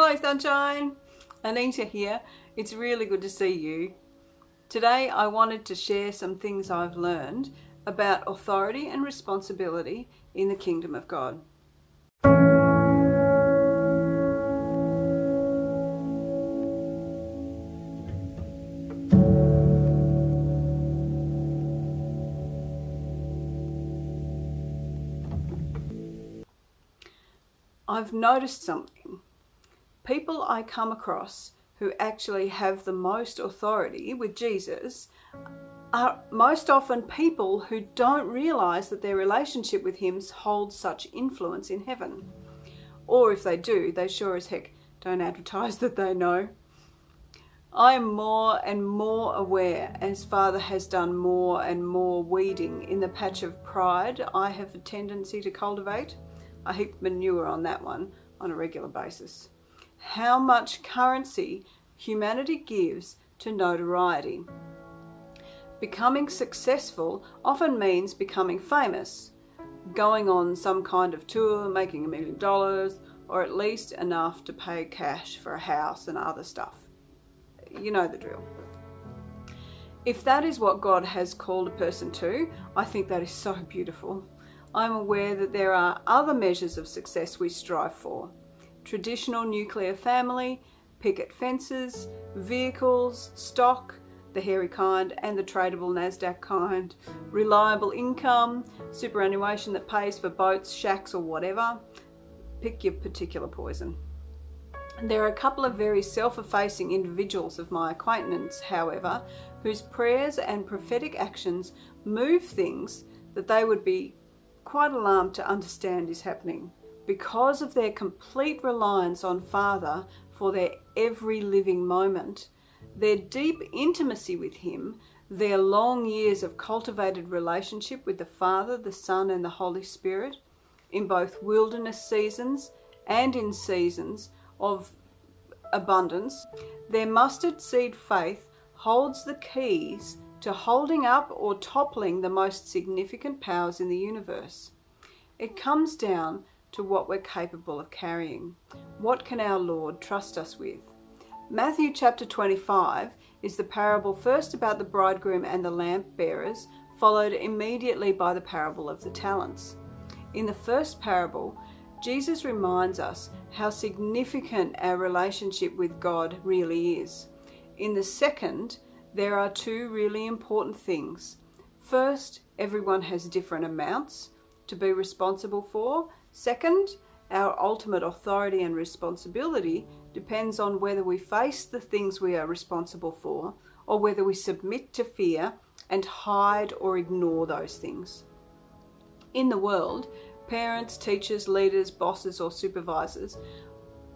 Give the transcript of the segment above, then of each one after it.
Hello Sunshine! Anita here. It's really good to see you. Today I wanted to share some things I've learned about authority and responsibility in the kingdom of God. I've noticed something. People I come across who actually have the most authority with Jesus are most often people who don't realize that their relationship with Him holds such influence in heaven. Or if they do, they sure as heck don't advertise that they know. I am more and more aware as Father has done more and more weeding in the patch of pride I have a tendency to cultivate I heap manure on that one on a regular basis. How much currency humanity gives to notoriety. Becoming successful often means becoming famous, going on some kind of tour, making a million dollars, or at least enough to pay cash for a house and other stuff. You know the drill. If that is what God has called a person to, I think that is so beautiful. I'm aware that there are other measures of success we strive for. Traditional nuclear family, picket fences, vehicles, stock, the hairy kind and the tradable NASDAQ kind, reliable income, superannuation that pays for boats, shacks or whatever. Pick your particular poison. There are a couple of very self-effacing individuals of my acquaintance, however, whose prayers and prophetic actions move things that they would be quite alarmed to understand is happening. Because of their complete reliance on Father for their every living moment, their deep intimacy with Him, their long years of cultivated relationship with the Father, the Son, and the Holy Spirit, in both wilderness seasons and in seasons of abundance, their mustard seed faith holds the keys to holding up or toppling the most significant powers in the universe. It comes down to what we're capable of carrying. What can our Lord trust us with? Matthew chapter 25 is the parable first about the bridegroom and the lamp bearers, followed immediately by the parable of the talents. In the first parable, Jesus reminds us how significant our relationship with God really is. In the second, there are two really important things. First, everyone has different amounts to be responsible for. Second, our ultimate authority and responsibility depends on whether we face the things we are responsible for or whether we submit to fear and hide or ignore those things. In the world, parents, teachers, leaders, bosses, or supervisors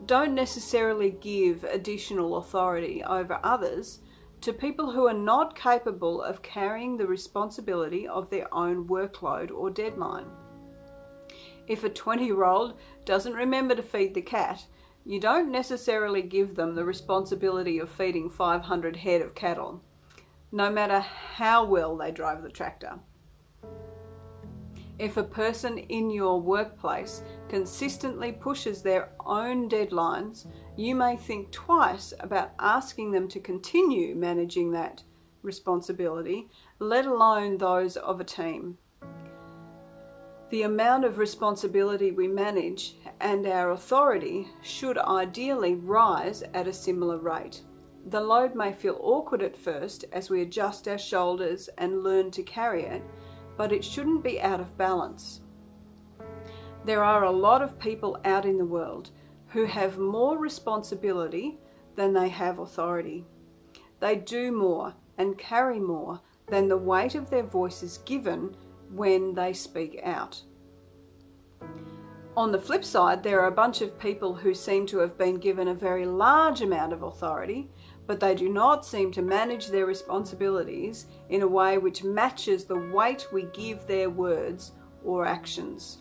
don't necessarily give additional authority over others to people who are not capable of carrying the responsibility of their own workload or deadline. If a 20 year old doesn't remember to feed the cat, you don't necessarily give them the responsibility of feeding 500 head of cattle, no matter how well they drive the tractor. If a person in your workplace consistently pushes their own deadlines, you may think twice about asking them to continue managing that responsibility, let alone those of a team. The amount of responsibility we manage and our authority should ideally rise at a similar rate. The load may feel awkward at first as we adjust our shoulders and learn to carry it, but it shouldn't be out of balance. There are a lot of people out in the world who have more responsibility than they have authority. They do more and carry more than the weight of their voice is given when they speak out. On the flip side, there are a bunch of people who seem to have been given a very large amount of authority but they do not seem to manage their responsibilities in a way which matches the weight we give their words or actions.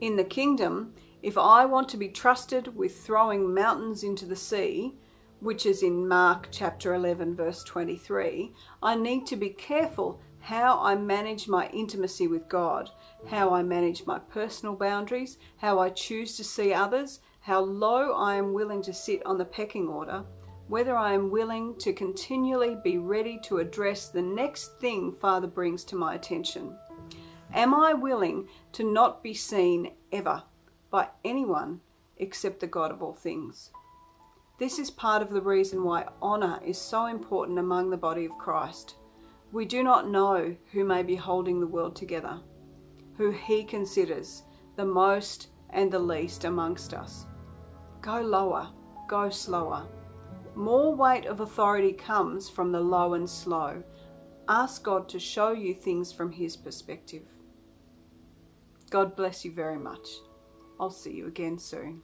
In the kingdom, if I want to be trusted with throwing mountains into the sea, which is in Mark chapter 11, verse 23, I need to be careful how I manage my intimacy with God, how I manage my personal boundaries, how I choose to see others, how low I am willing to sit on the pecking order, whether I am willing to continually be ready to address the next thing Father brings to my attention. Am I willing to not be seen ever by anyone except the God of all things? This is part of the reason why honour is so important among the body of Christ. We do not know who may be holding the world together, who He considers the most and the least amongst us. Go lower, go slower. More weight of authority comes from the low and slow. Ask God to show you things from His perspective. God bless you very much. I'll see you again soon.